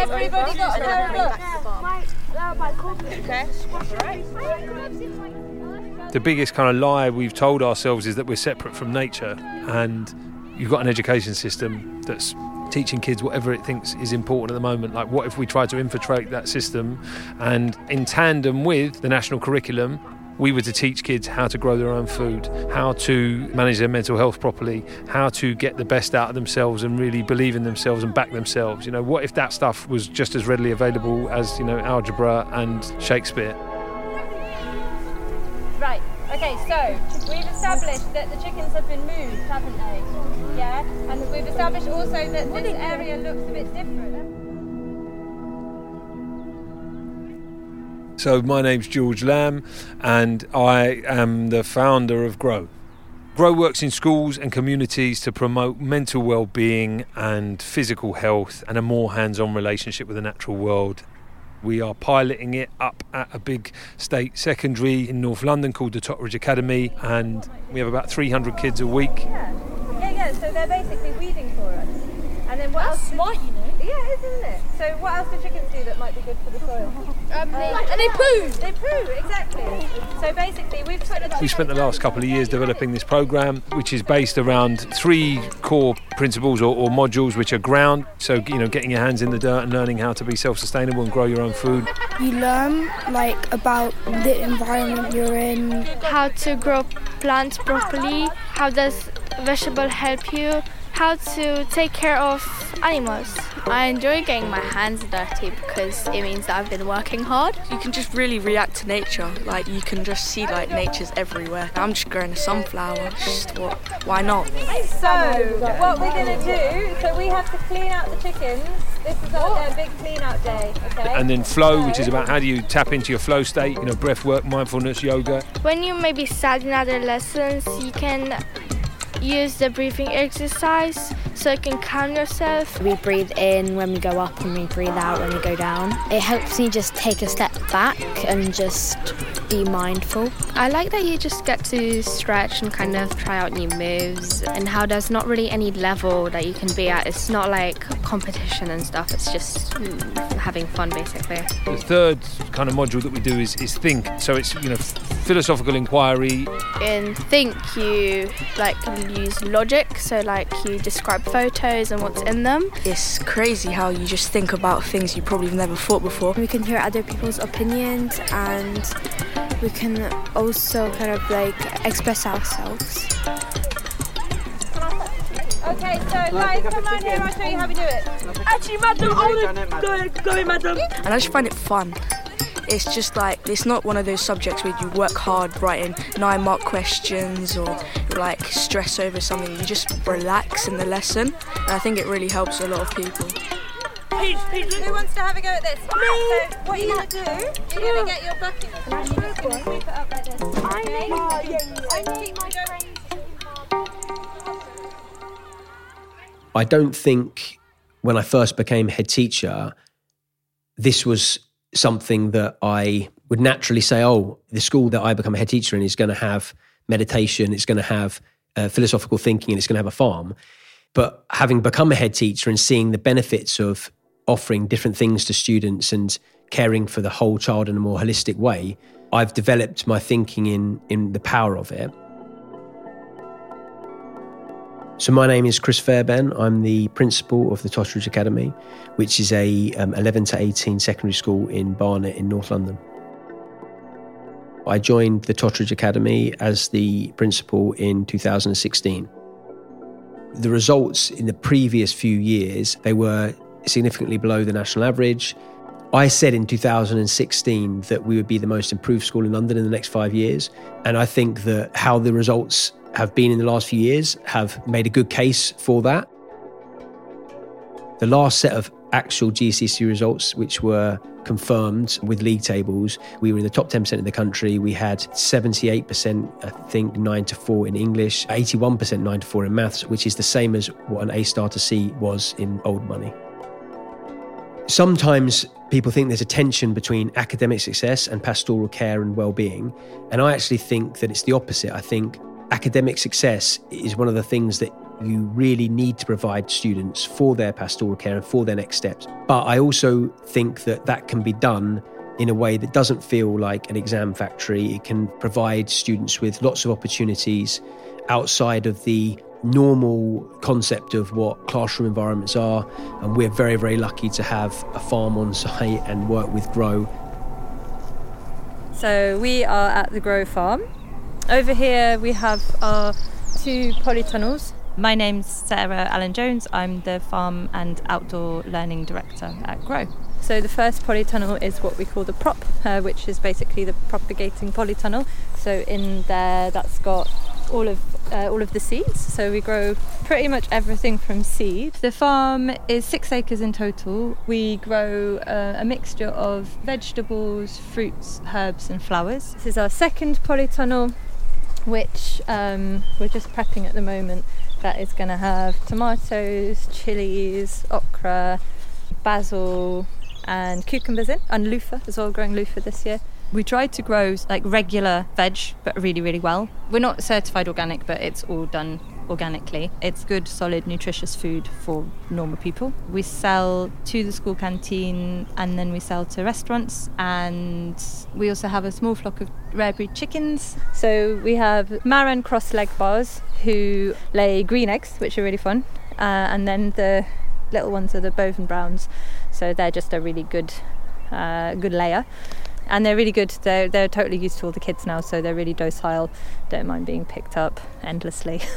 everybody got a look? The biggest kind of lie we've told ourselves is that we're separate from nature, and you've got an education system that's teaching kids whatever it thinks is important at the moment. Like, what if we try to infiltrate that system and, in tandem with the national curriculum, we were to teach kids how to grow their own food, how to manage their mental health properly, how to get the best out of themselves and really believe in themselves and back themselves. You know, what if that stuff was just as readily available as, you know, algebra and Shakespeare? Right. Okay, so we've established that the chickens have been moved, haven't they? Yeah? And we've established also that this area looks a bit different. So, my name's George Lamb, and I am the founder of Grow. Grow works in schools and communities to promote mental well-being and physical health and a more hands-on relationship with the natural world. We are piloting it up at a big state secondary in North London called the Totteridge Academy, and we have about 300 kids a week. Yeah. Yeah, yeah. So they're basically weeding for us. And then what That's else? smart, you know. Yeah, it is, isn't it? So what else do chickens do that might be good for the soil? Um, they, and they poo. They poo, exactly. So basically, we've put We spent the last couple of years developing this program, which is based around three core principles or, or modules, which are ground. So, you know, getting your hands in the dirt and learning how to be self sustainable and grow your own food. You learn like about the environment you're in. how to grow plants properly, how does vegetable help you, how to take care of animals. I enjoy getting my hands dirty because it means that I've been working hard. You can just really react to nature. Like you can just see like nature's everywhere. I'm just growing a sunflower. Just what? Why not? So, what we're going to do, so we have to clean out the chickens. This is our their big clean out day, okay? And then flow, which is about how do you tap into your flow state, you know, breath work, mindfulness, yoga. When you maybe sad in other lessons, you can use the breathing exercise so you can calm yourself. We breathe in when we go up and we breathe out when we go down. It helps me just take a step back and just be mindful. I like that you just get to stretch and kind of try out new moves, and how there's not really any level that you can be at. It's not like competition and stuff, it's just mm, having fun basically. The third kind of module that we do is, is think. So it's, you know, philosophical inquiry. In Think, you like use logic, so like you describe photos and what's in them. It's crazy how you just think about things you probably never thought before. We can hear other people's opinions and we can also kind of like express ourselves. Okay, so guys, come on here, and I'll show you how we do it. Actually, madam, I want to go, go in, madam. And I just find it fun. It's just like it's not one of those subjects where you work hard writing nine mark questions or like stress over something. You just relax in the lesson, and I think it really helps a lot of people. Peach, peach, Who wants to have a go at this? So, what are you're going to do, you're going to get your bucket and you're just going to sweep it up like this. Okay? I keep my going. I don't think when I first became head teacher, this was something that I would naturally say, oh, the school that I become a head teacher in is going to have meditation, it's going to have uh, philosophical thinking, and it's going to have a farm. But having become a head teacher and seeing the benefits of offering different things to students and caring for the whole child in a more holistic way, I've developed my thinking in, in the power of it. So my name is Chris Fairbairn. I'm the principal of the Totteridge Academy, which is a um, 11 to 18 secondary school in Barnet in North London. I joined the Totteridge Academy as the principal in 2016. The results in the previous few years, they were significantly below the national average. I said in 2016 that we would be the most improved school in London in the next five years. And I think that how the results have been in the last few years have made a good case for that. The last set of actual GCSE results, which were confirmed with league tables, we were in the top 10% of the country. We had 78%, I think, 9 to 4 in English, 81% 9 to 4 in maths, which is the same as what an A star to C was in old money. Sometimes people think there's a tension between academic success and pastoral care and well-being, and I actually think that it's the opposite. I think academic success is one of the things that you really need to provide students for their pastoral care and for their next steps. But I also think that that can be done in a way that doesn't feel like an exam factory. It can provide students with lots of opportunities outside of the normal concept of what classroom environments are. And we're very, very lucky to have a farm on site and work with Grow. So we are at the Grow Farm. Over here we have our two polytunnels. My name's Sarah Allen Jones. I'm the Farm and Outdoor Learning Director at Grow. So the first polytunnel is what we call the prop, uh, which is basically the propagating polytunnel. So in there, that's got all of uh, all of the seeds. So we grow pretty much everything from seed. The farm is six acres in total. We grow uh, a mixture of vegetables, fruits, herbs, and flowers. This is our second polytunnel, which um, we're just prepping at the moment. That is going to have tomatoes, chilies, okra, basil, and cucumbers in, and loofah as well, growing loofah this year. We tried to grow like regular veg, but really, really well. We're not certified organic, but it's all done organically. It's good, solid, nutritious food for normal people. We sell to the school canteen and then we sell to restaurants. And we also have a small flock of rare breed chickens. So we have Maran cross leg bars who lay green eggs, which are really fun. Uh, and then the little ones are the Bovans Browns. So they're just a really good, uh, good layer and they're really good. They're, they're totally used to all the kids now, so they're really docile, don't mind being picked up endlessly.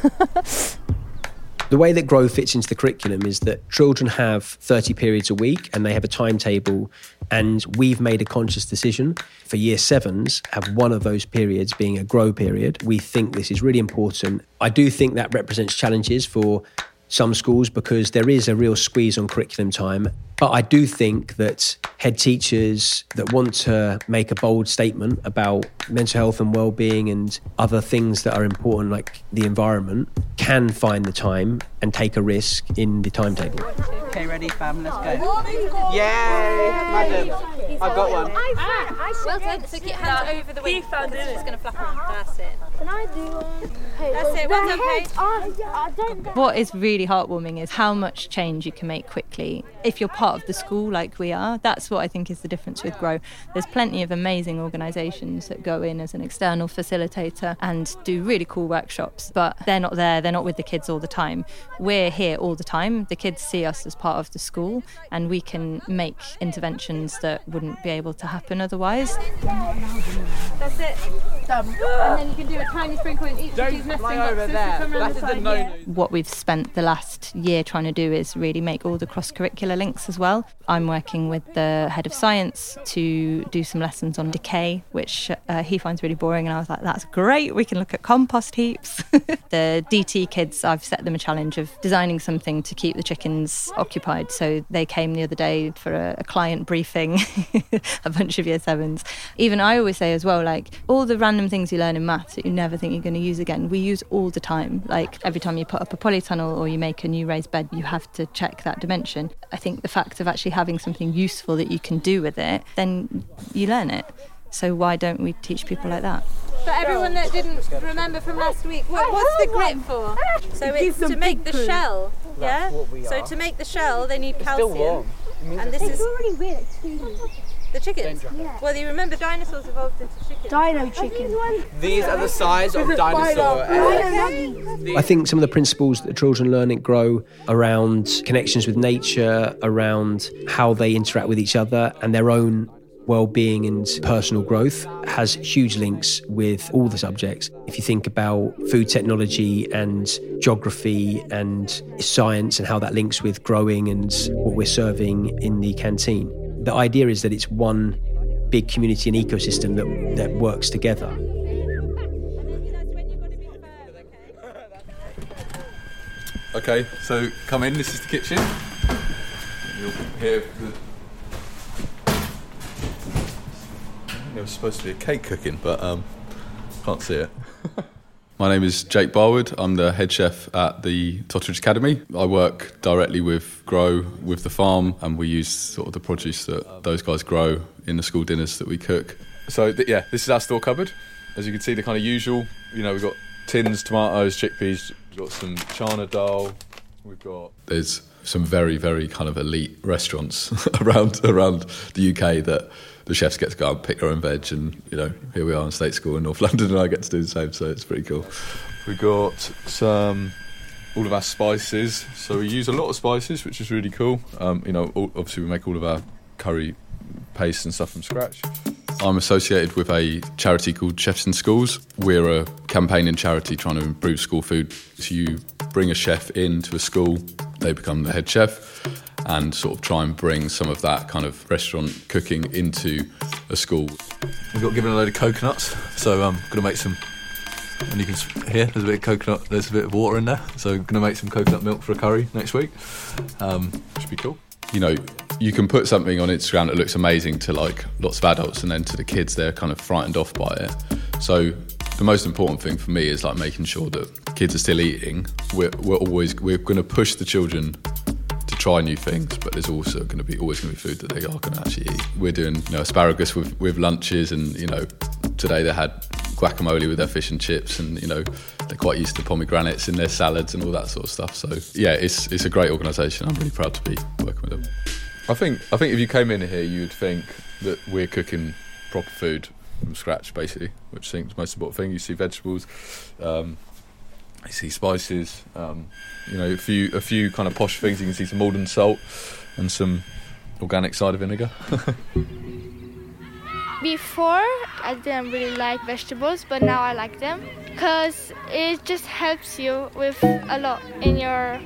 The way that Grow fits into the curriculum is that children have 30 periods a week and they have a timetable. And we've made a conscious decision for year sevens, have one of those periods being a Grow period. We think this is really important. I do think that represents challenges for some schools because there is a real squeeze on curriculum time. But I do think that head teachers that want to make a bold statement about mental health and well-being and other things that are important like the environment can find the time and take a risk in the timetable. Okay, ready, fam, let's go. Yay! Madam, I've got one. well done. So get hands over the way. found It's just going to flap around. That's it. Can I do one? That's it. Well done, Paige. What is really heartwarming is how much change you can make quickly if you're part of the school like we are. That's what I think is the difference with Grow. There's plenty of amazing organisations that go in as an external facilitator and do really cool workshops, but they're not there, they're not with the kids all the time. We're here all the time. The kids see us as part of the school and we can make interventions that wouldn't be able to happen otherwise. That's it. Done. And then you can do a tiny sprinkle in each of these nesting boxes. So come the side. What we've spent the last year trying to do is really make all the cross curricular links as well. I'm working with the head of science to do some lessons on decay, which uh, he finds really boring. And I was like, that's great. We can look at compost heaps. the DT kids, I've set them a challenge of designing something to keep the chickens occupied. So they came the other day for a, a client briefing, a bunch of year sevens. Even I always say as well, like all the random things you learn in maths that you never think you're going to use again, we use all the time. Like every time you put up a polytunnel or you make a new raised bed, you have to check that dimension. I think the fact of actually having something useful that you can do with it, then you learn it. So why don't we teach people like that? For everyone that didn't remember from last week, what, what's the grit for? So it's to make the shell. Yeah. So to make the shell, they need calcium. And this is the chickens. Well, you remember dinosaurs evolved into chickens. Dino chicken. These are the size of dinosaur eggs. I think some of the principles that children learn at Grow around connections with nature, around how they interact with each other and their own well-being and personal growth has huge links with all the subjects. If you think about food technology and geography and science and how that links with growing and what we're serving in the canteen. The idea is that it's one big community and ecosystem that, that works together. Okay, so come in. This is the kitchen. You'll hear the. There was supposed to be a cake cooking, but um, can't see it. My name is Jake Barwood. I'm the head chef at the Totteridge Academy. I work directly with Grow, with the farm, and we use sort of the produce that those guys grow in the school dinners that we cook. So th- yeah, this is our store cupboard. As you can see, the kind of usual. You know, we've got tins, tomatoes, chickpeas, We've got some chana dal. We've got. There's some very, very kind of elite restaurants around around the UK that the chefs get to go and pick their own veg, and you know, here we are in State School in North London, and I get to do the same, so it's pretty cool. We got some all of our spices, so we use a lot of spices, which is really cool. Um, you know, all, obviously we make all of our curry paste and stuff from scratch. I'm associated with a charity called Chefs in Schools. We're a campaigning charity trying to improve school food. So you bring a chef into a school, they become the head chef, and sort of try and bring some of that kind of restaurant cooking into a school. We've got given a load of coconuts, so I'm going to make some. And you can hear there's a bit of coconut, there's a bit of water in there. So I'm going to make some coconut milk for a curry next week. Um, should be cool. You know, you can put something on Instagram that looks amazing to like lots of adults, and then to the kids, they're kind of frightened off by it. So the most important thing for me is like making sure that kids are still eating. We're, we're always we're going to push the children try new things, but there's also going to be always going to be food that they are going to actually eat. We're doing you know asparagus with with lunches, and you know today they had guacamole with their fish and chips, and you know they're quite used to pomegranates in their salads and all that sort of stuff. So yeah, it's it's a great organisation. I'm really proud to be working with them. I think I think if you came in here, you'd think that we're cooking proper food from scratch, basically, which is the most important thing. You see vegetables, um, you see spices, um, you know, a few a few kind of posh things. You can see some Maldon salt and some organic cider vinegar. Before, I didn't really like vegetables, but now I like them because it just helps you with a lot in your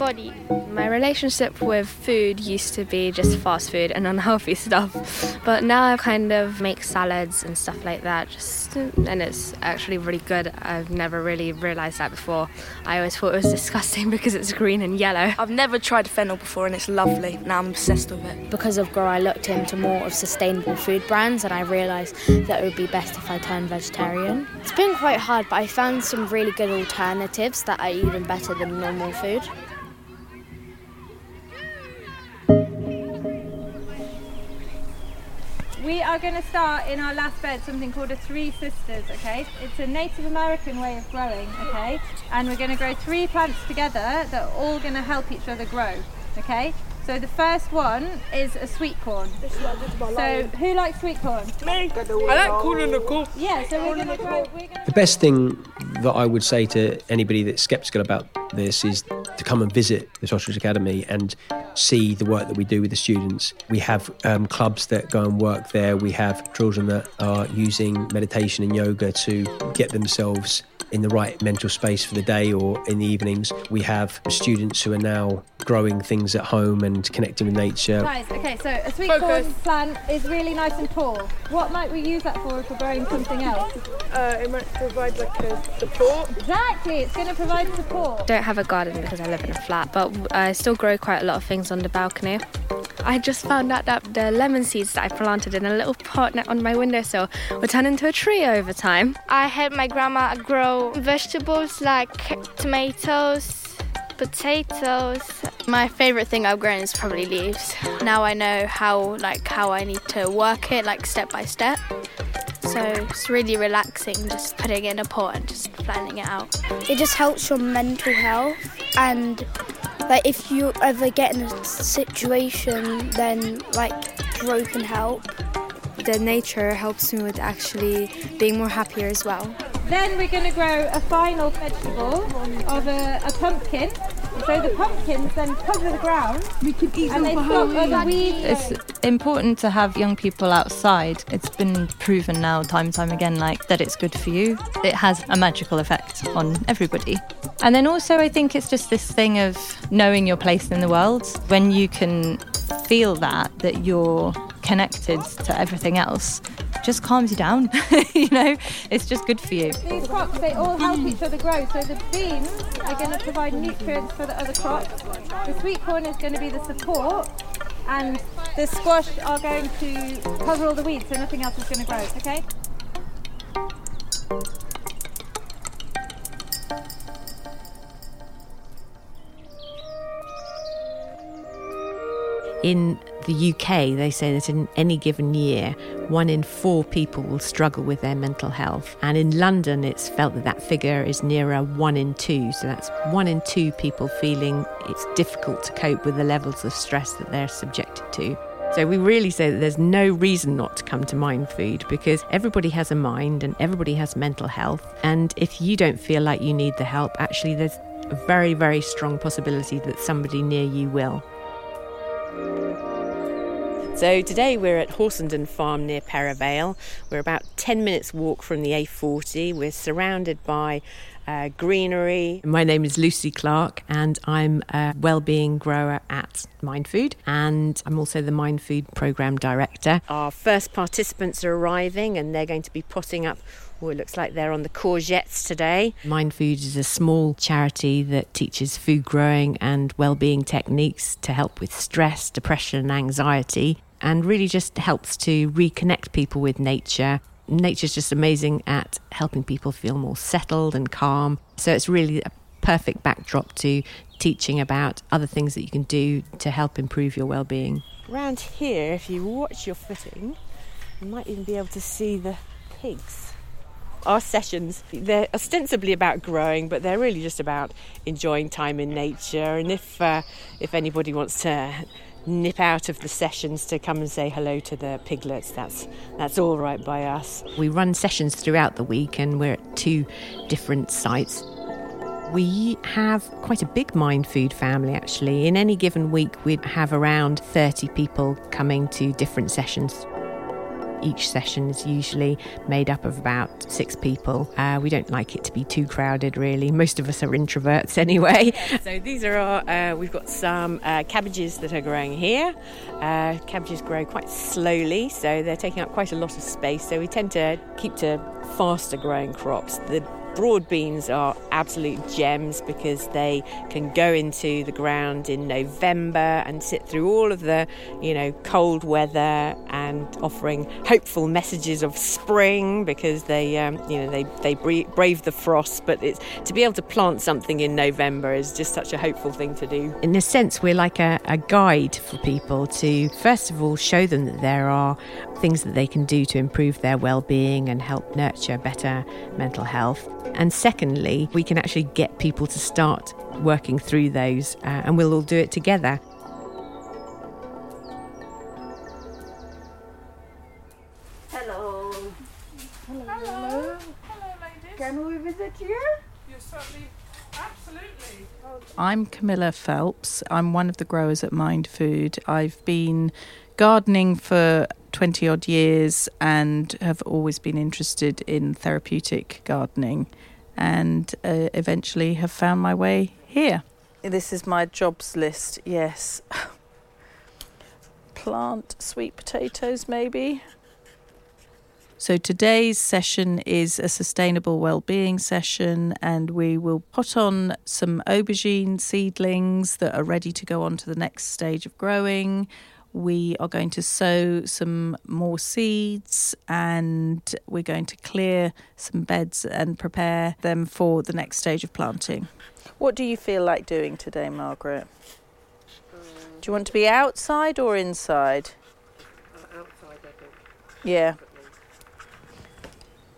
body. My relationship with food used to be just fast food and unhealthy stuff, but now I kind of make salads and stuff like that. Just and it's actually really good. I've never really realised that before. I always thought it was disgusting because it's green and yellow. I've never tried fennel before and it's lovely. Now I'm obsessed with it. Because of Grow, I looked into more of sustainable food brands and I realised that it would be best if I turned vegetarian. It's been quite hard, but I found some really good alternatives that are even better than normal food. We are going to start in our last bed something called a Three Sisters, okay? It's a Native American way of growing, okay? And we're going to grow three plants together that are all going to help each other grow, okay? So the first one is a sweet corn. So who likes sweet corn? Me. I like corn in the coop. Yeah, so we're going to grow. We're gonna The best thing that I would say to anybody that's skeptical about this is to come and visit the Totteridge Academy and see the work that we do with the students. We have um, clubs that go and work there. We have children that are using meditation and yoga to get themselves in the right mental space for the day or in the evenings. We have students who are now growing things at home and connecting with nature. Nice. Okay, so a sweet corn plant is really nice and tall. What might we use that for if we're growing something else? Uh, it might provide like a support. Exactly, it's going to provide support. don't have a garden because I live in a flat, but I still grow quite a lot of things on the balcony. I just found out that the lemon seeds that I planted in a little pot on my windowsill will turn into a tree over time. I help my grandma grow vegetables like tomatoes, potatoes. My favorite thing I've grown is probably leaves. Now I know how like how I need to work it like step by step. So it's really relaxing just putting it in a pot and just planning it out. It just helps your mental health and like if you ever get in a situation then like grow can help. The nature helps me with actually being more happier as well. Then we're going to grow a final vegetable of a, a pumpkin. So the pumpkins then cover the ground. We can eat and they stop other. It's important to have young people outside. It's been proven now, time and time again, like that it's good for you. It has a magical effect on everybody. And then also, I think it's just this thing of knowing your place in the world. When you can feel that, that you're connected to everything else, just calms you down. you know, it's just good for you. These crops, they all help each other grow. So the beans are going to provide nutrients for the other crops. The sweet corn is going to be the support. And the squash are going to cover all the weeds so nothing else is going to grow, okay? In the UK, they say that in any given year, one in four people will struggle with their mental health. And in London, it's felt that that figure is nearer one in two. So that's one in two people feeling it's difficult to cope with the levels of stress that they're subjected to. So we really say that there's no reason not to come to Mind Food because everybody has a mind and everybody has mental health. And if you don't feel like you need the help, actually, there's a very, very strong possibility that somebody near you will. So today we're at Horsenden Farm near Perivale. We're about 10 minutes walk from the A40. We're surrounded by uh, greenery. My name is Lucy Clark and I'm a wellbeing grower at Mind Food and I'm also the Mind Food program director. Our first participants are arriving and they're going to be potting up Oh, it looks like they're on the courgettes today. Mind Food is a small charity that teaches food growing and well-being techniques to help with stress, depression, and anxiety, and really just helps to reconnect people with nature. Nature's just amazing at helping people feel more settled and calm. So it's really a perfect backdrop to teaching about other things that you can do to help improve your well-being. Around here, if you watch your footing, you might even be able to see the pigs our sessions they're ostensibly about growing but they're really just about enjoying time in nature and if uh, if anybody wants to nip out of the sessions to come and say hello to the piglets. That's that's all right by us. We run sessions throughout the week and we're at two different sites. We have quite a big mind food family actually. In any given week, we'd have around 30 people coming to different sessions each session is usually made up of about six people. Uh, we don't like it to be too crowded, really. Most of us are introverts anyway. so these are our, uh, we've got some uh, cabbages that are growing here. Uh, cabbages grow quite slowly, so they're taking up quite a lot of space. So we tend to keep to faster growing crops. The broad beans are absolute gems because they can go into the ground in November and sit through all of the, you know, cold weather and offering hopeful messages of spring because they, um, you know, they they brave the frost. But it's to be able to plant something in November is just such a hopeful thing to do. In a sense, we're like a, a guide for people to first of all show them that there are things that they can do to improve their well-being and help nurture better mental health. And secondly, we can actually get people to start working through those, uh, and we'll all do it together. Hello. Hello. Hello. Hello, ladies. Can we visit here? You certainly. Absolutely. I'm Camilla Phelps. I'm one of the growers at Mind Food. I've been gardening for 20 odd years and have always been interested in therapeutic gardening and uh, eventually have found my way here. This is my jobs list, yes. Plant sweet potatoes, maybe. So today's session is a sustainable well-being session and we will put on some aubergine seedlings that are ready to go on to the next stage of growing. We are going to sow some more seeds and we're going to clear some beds and prepare them for the next stage of planting. What do you feel like doing today, Margaret? Do you want to be outside or inside? Uh, outside, I think. Yeah.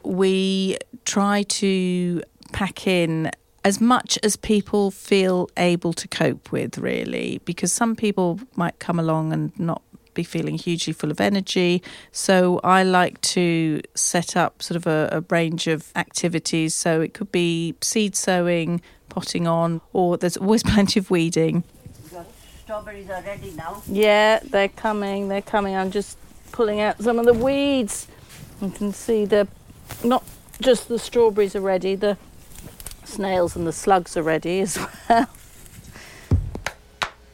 We try to pack in as much as people feel able to cope with, really, because some people might come along and not be feeling hugely full of energy. So I like to set up sort of a, a, range of activities. So it could be seed sowing, potting on, or there's always plenty of weeding. The strawberries are ready now. Yeah, they're coming. They're coming. I'm just pulling out some of the weeds. You can see the not just the strawberries are ready. The snails and the slugs are ready as well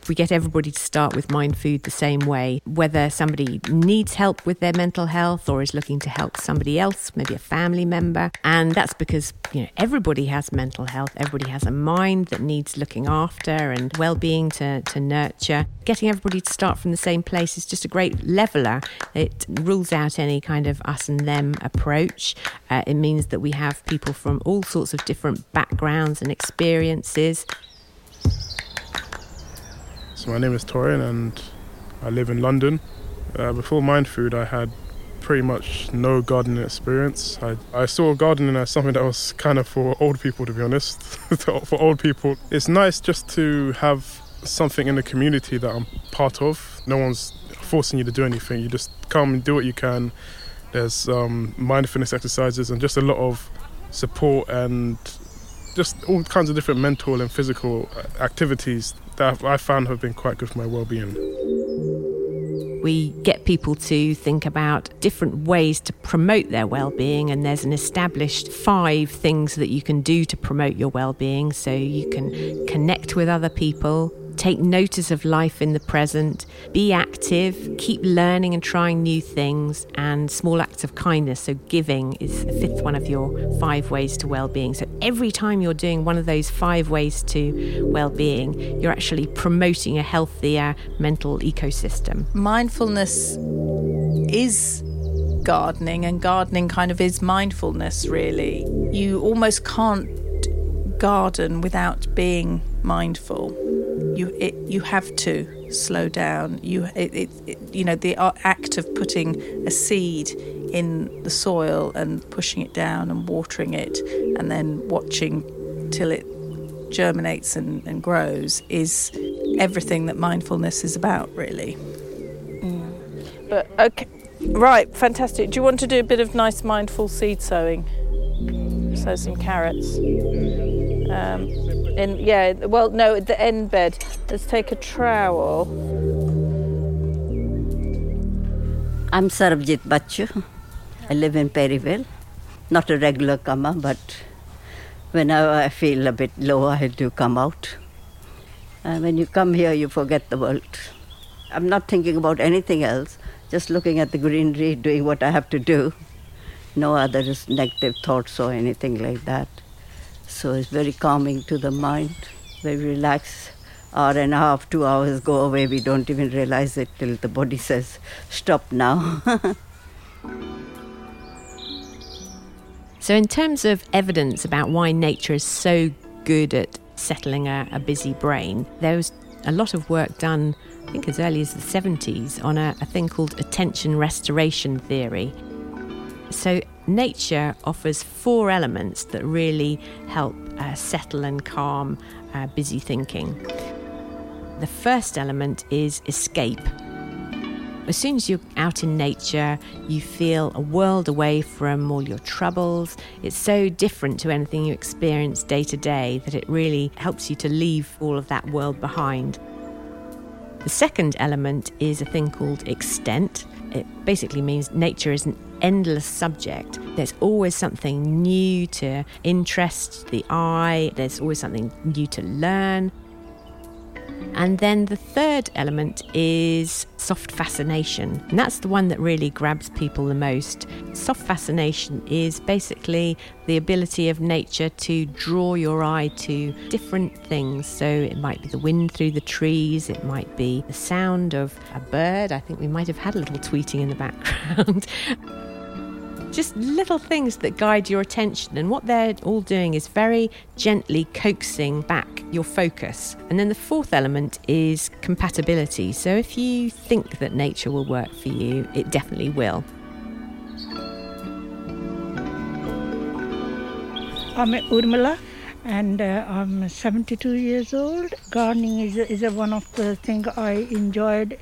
we get everybody to start with Mind Food the same way, whether somebody needs help with their mental health or is looking to help somebody else, maybe a family member. And that's because, you know, everybody has mental health, everybody has a mind that needs looking after and well being to, to nurture. Getting everybody to start from the same place is just a great leveler. It rules out any kind of us and them approach. Uh, it means that we have people from all sorts of different backgrounds and experiences my name is Torin and I live in London. Uh, before Mind Food, I had pretty much no gardening experience. I, I saw gardening as something that was kind of for old people, to be honest. for old people, it's nice just to have something in the community that I'm part of. No one's forcing you to do anything. You just come and do what you can. There's um, mindfulness exercises and just a lot of support and just all kinds of different mental and physical activities that I found have been quite good for my well-being. We get people to think about different ways to promote their well-being and there's an established five things that you can do to promote your well-being so you can connect with other people, take notice of life in the present, be active, keep learning and trying new things, and small acts of kindness. So, giving is the fifth one of your five ways to well being. So, every time you're doing one of those five ways to well being, you're actually promoting a healthier mental ecosystem. Mindfulness is gardening, and gardening kind of is mindfulness, really. You almost can't garden without being mindful you it, you have to slow down. You it, it, it, you know the act of putting a seed in the soil and pushing it down and watering it and then watching till it germinates and, and grows is everything that mindfulness is about, really. Mm. But okay, right, fantastic. Do you want to do a bit of nice mindful seed sowing? Sow some carrots. Um, in yeah, well, no, the end bed. Let's take a trowel. I'm Sarabjit Bachu. I live in Perivale. Not a regular comer, but whenever I feel a bit low, I do come out. And when you come here, you forget the world. I'm not thinking about anything else, just looking at the greenery, doing what I have to do. No other negative thoughts or anything like that. So it's very calming to the mind, very relaxed. Hour and a half, two hours go away. We don't even realize it till the body says, stop now. so, in terms of evidence about why nature is so good at settling a, a busy brain, there was a lot of work done, I think as early as the 70s, on a, a thing called attention restoration theory. So, nature offers four elements that really help uh, settle and calm uh, busy thinking. The first element is escape. As soon as you're out in nature, you feel a world away from all your troubles. It's so different to anything you experience day to day that it really helps you to leave all of that world behind. The second element is a thing called extent. It basically means nature is an endless subject. There's always something new to interest the eye, there's always something new to learn. And then the third element is soft fascination. And that's the one that really grabs people the most. Soft fascination is basically the ability of nature to draw your eye to different things. So it might be the wind through the trees, it might be the sound of a bird. I think we might have had a little tweeting in the background. just little things that guide your attention. And what they're all doing is very gently coaxing back your focus. And then the fourth element is compatibility. So if you think that nature will work for you, it definitely will. I'm Urmila and uh, I'm 72 years old. Gardening is, is one of the things I enjoyed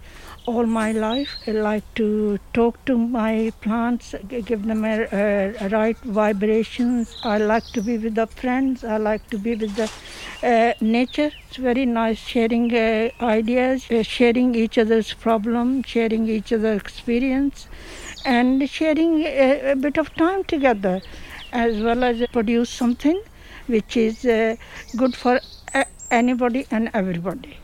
all my life. I like to talk to my plants, give them a, a, right vibrations. I like to be with the friends. I like to be with the uh, nature. It's very nice sharing uh, ideas, uh, sharing each other's problem, sharing each other's experience, and sharing a, a, bit of time together, as well as produce something which is uh, good for uh, anybody and everybody.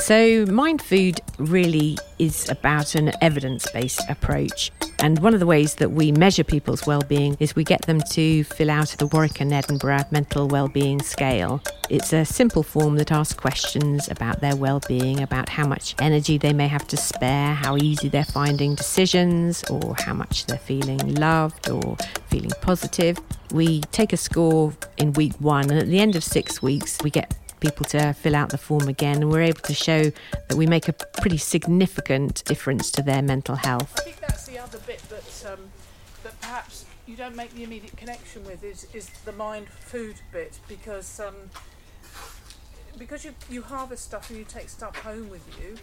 So, Mind Food really is about an evidence based approach. And one of the ways that we measure people's well-being is we get them to fill out the Warwick and Edinburgh mental well-being scale. It's a simple form that asks questions about their well-being, about how much energy they may have to spare, how easy they're finding decisions, or how much they're feeling loved or feeling positive. We take a score in week 1 and at the end of 6 weeks we get people to fill out the form again, and we're able to show that we make a pretty significant difference to their mental health. I think that's the other bit that um, that perhaps you don't make the immediate connection with is, is the mind food bit because um, because you you harvest stuff and you take stuff home with you.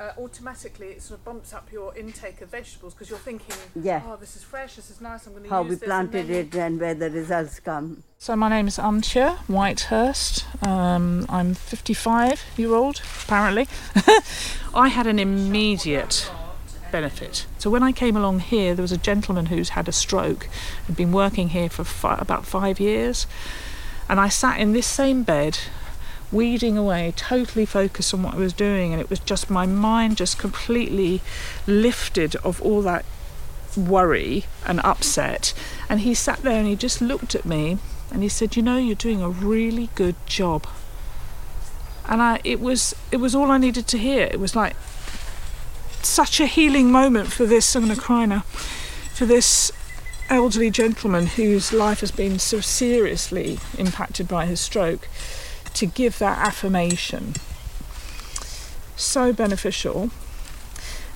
Uh, automatically, it sort of bumps up your intake of vegetables because you're thinking, Yeah. "Oh, this is fresh. This is nice. I'm going to How use we this." and planted then- it and where the results come. So my name is Antje Whitehurst. Um, I'm 55 year old, apparently. I had an immediate benefit. So when I came along here, there was a gentleman who's had a stroke, had been working here for fi- about five years, and I sat in this same bed, weeding away, totally focused on what I was doing, and it was just my mind just completely lifted of all that worry and upset. And he sat there and he just looked at me and he said, "You know, you're doing a really good job." And I, it was, it was all I needed to hear. It was like such a healing moment for this. I'm going to cry now. For this elderly gentleman whose life has been so seriously impacted by his stroke, to give that affirmation. So beneficial.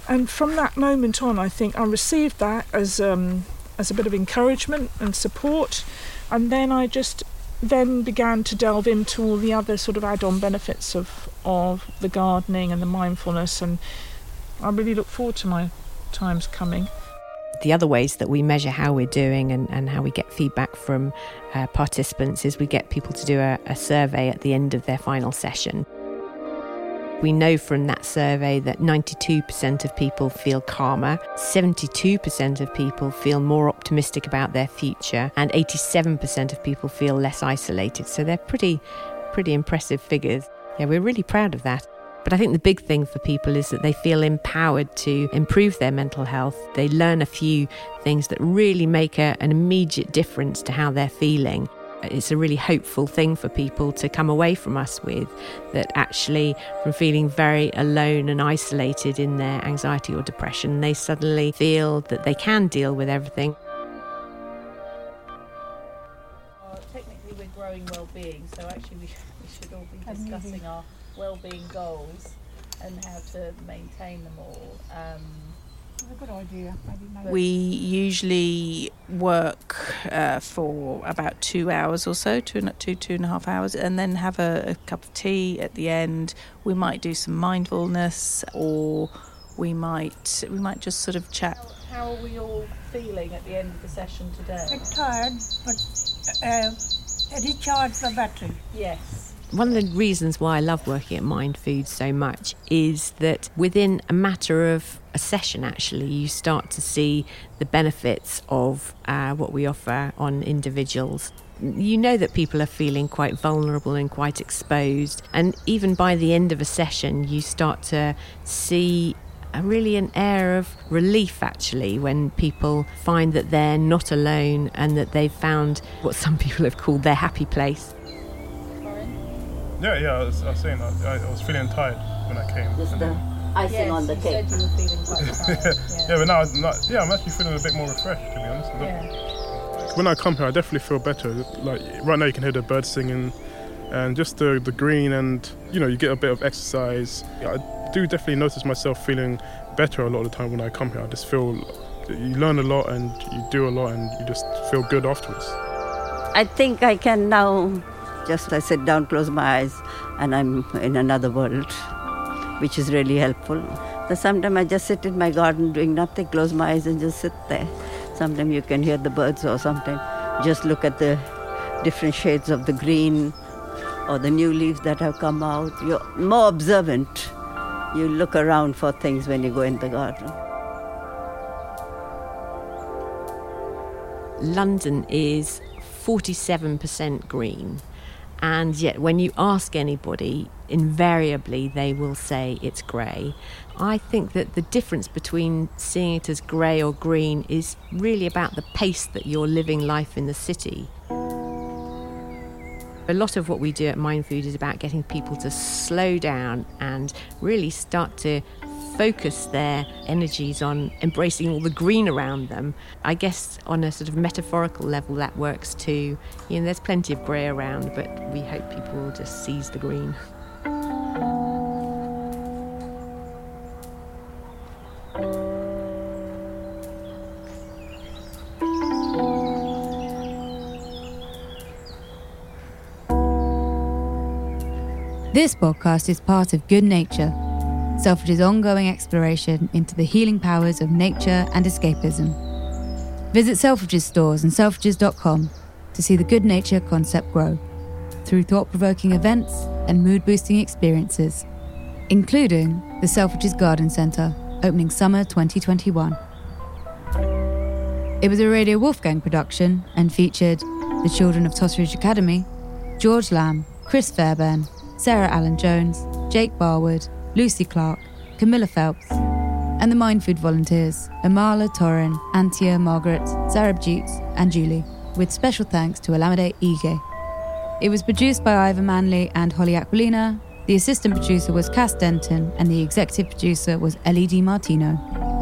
And from that moment on, I think I received that as um, as a bit of encouragement and support, and then I just then began to delve into all the other sort of add-on benefits of of the gardening and the mindfulness, and I really look forward to my times coming. The other ways that we measure how we're doing and, and how we get feedback from uh, participants is we get people to do a, a survey at the end of their final session. We know from that survey that 92% of people feel calmer, 72% of people feel more optimistic about their future, and 87% of people feel less isolated. So they're pretty, pretty impressive figures. Yeah, we're really proud of that. But I think the big thing for people is that they feel empowered to improve their mental health. They learn a few things that really make a, an immediate difference to how they're feeling. It's a really hopeful thing for people to come away from us with that actually, from feeling very alone and isolated in their anxiety or depression, they suddenly feel that they can deal with everything. technically, we're growing well-being, so actually, we, we should all be discussing our well-being goals and how to maintain them all. Um, a good idea. I didn't know we usually work uh, for about two hours or so, two, and- two, two and a half hours, and then have a, a cup of tea at the end. We might do some mindfulness, or we might we might just sort of chat. How are we all feeling at the end of the session today? bit tired, but uh, recharge the battery. Yes. One of the reasons why I love working at Mind Food so much is that within a matter of a session, actually, you start to see the benefits of uh, what we offer on individuals. You know that people are feeling quite vulnerable and quite exposed, and even by the end of a session, you start to see really an air of relief actually when people find that they're not alone and that they've found what some people have called their happy place. Yeah, yeah, I was, I was saying I, I was feeling tired when I came. Just and the icing Yes, on the you cake. said you were feeling yeah, but now, I'm not, yeah, I'm actually feeling a bit more refreshed to be honest. Yeah. When I come here, I definitely feel better. Like right now, you can hear the birds singing, and just the the green, and you know, you get a bit of exercise. I do definitely notice myself feeling better a lot of the time when I come here. I just feel you learn a lot and you do a lot, and you just feel good afterwards. I think I can now just I sit down, close my eyes, and I'm in another world, which is really helpful. So sometimes I just sit in my garden doing nothing, close my eyes and just sit there. Sometimes you can hear the birds, or sometimes just look at the different shades of the green or the new leaves that have come out. You're more observant. You look around for things when you go in the garden. London is 47% green. And yet, when you ask anybody, invariably they will say it's grey. I think that the difference between seeing it as grey or green is really about the pace that you're living life in the city. A lot of what we do at Mind Food is about getting people to slow down and really start to focus their energies on embracing all the green around them. I guess on a sort of metaphorical level that works too. You know, there's plenty of grey around, but we hope people will just seize the green. This podcast is part of Good Nature, Selfridge's ongoing exploration into the healing powers of nature and escapism. Visit Selfridge's stores and selfridges.com to see the Good Nature concept grow through thought provoking events and mood boosting experiences, including the Selfridge's Garden Centre, opening summer 2021. It was a Radio Wolfgang production and featured the children of Totteridge Academy, George Lamb, Chris Fairbairn, Sarah Allen Jones, Jake Barwood, Lucy Clark, Camilla Phelps, and the Mind Food volunteers Amala Torrin, Antia, Margaret, Zarab Jutes, and Julie, with special thanks to Alameda Ige. It was produced by Ivor Manley and Holly Aquilina. The assistant producer was Cass Denton, and the executive producer was Di Martino.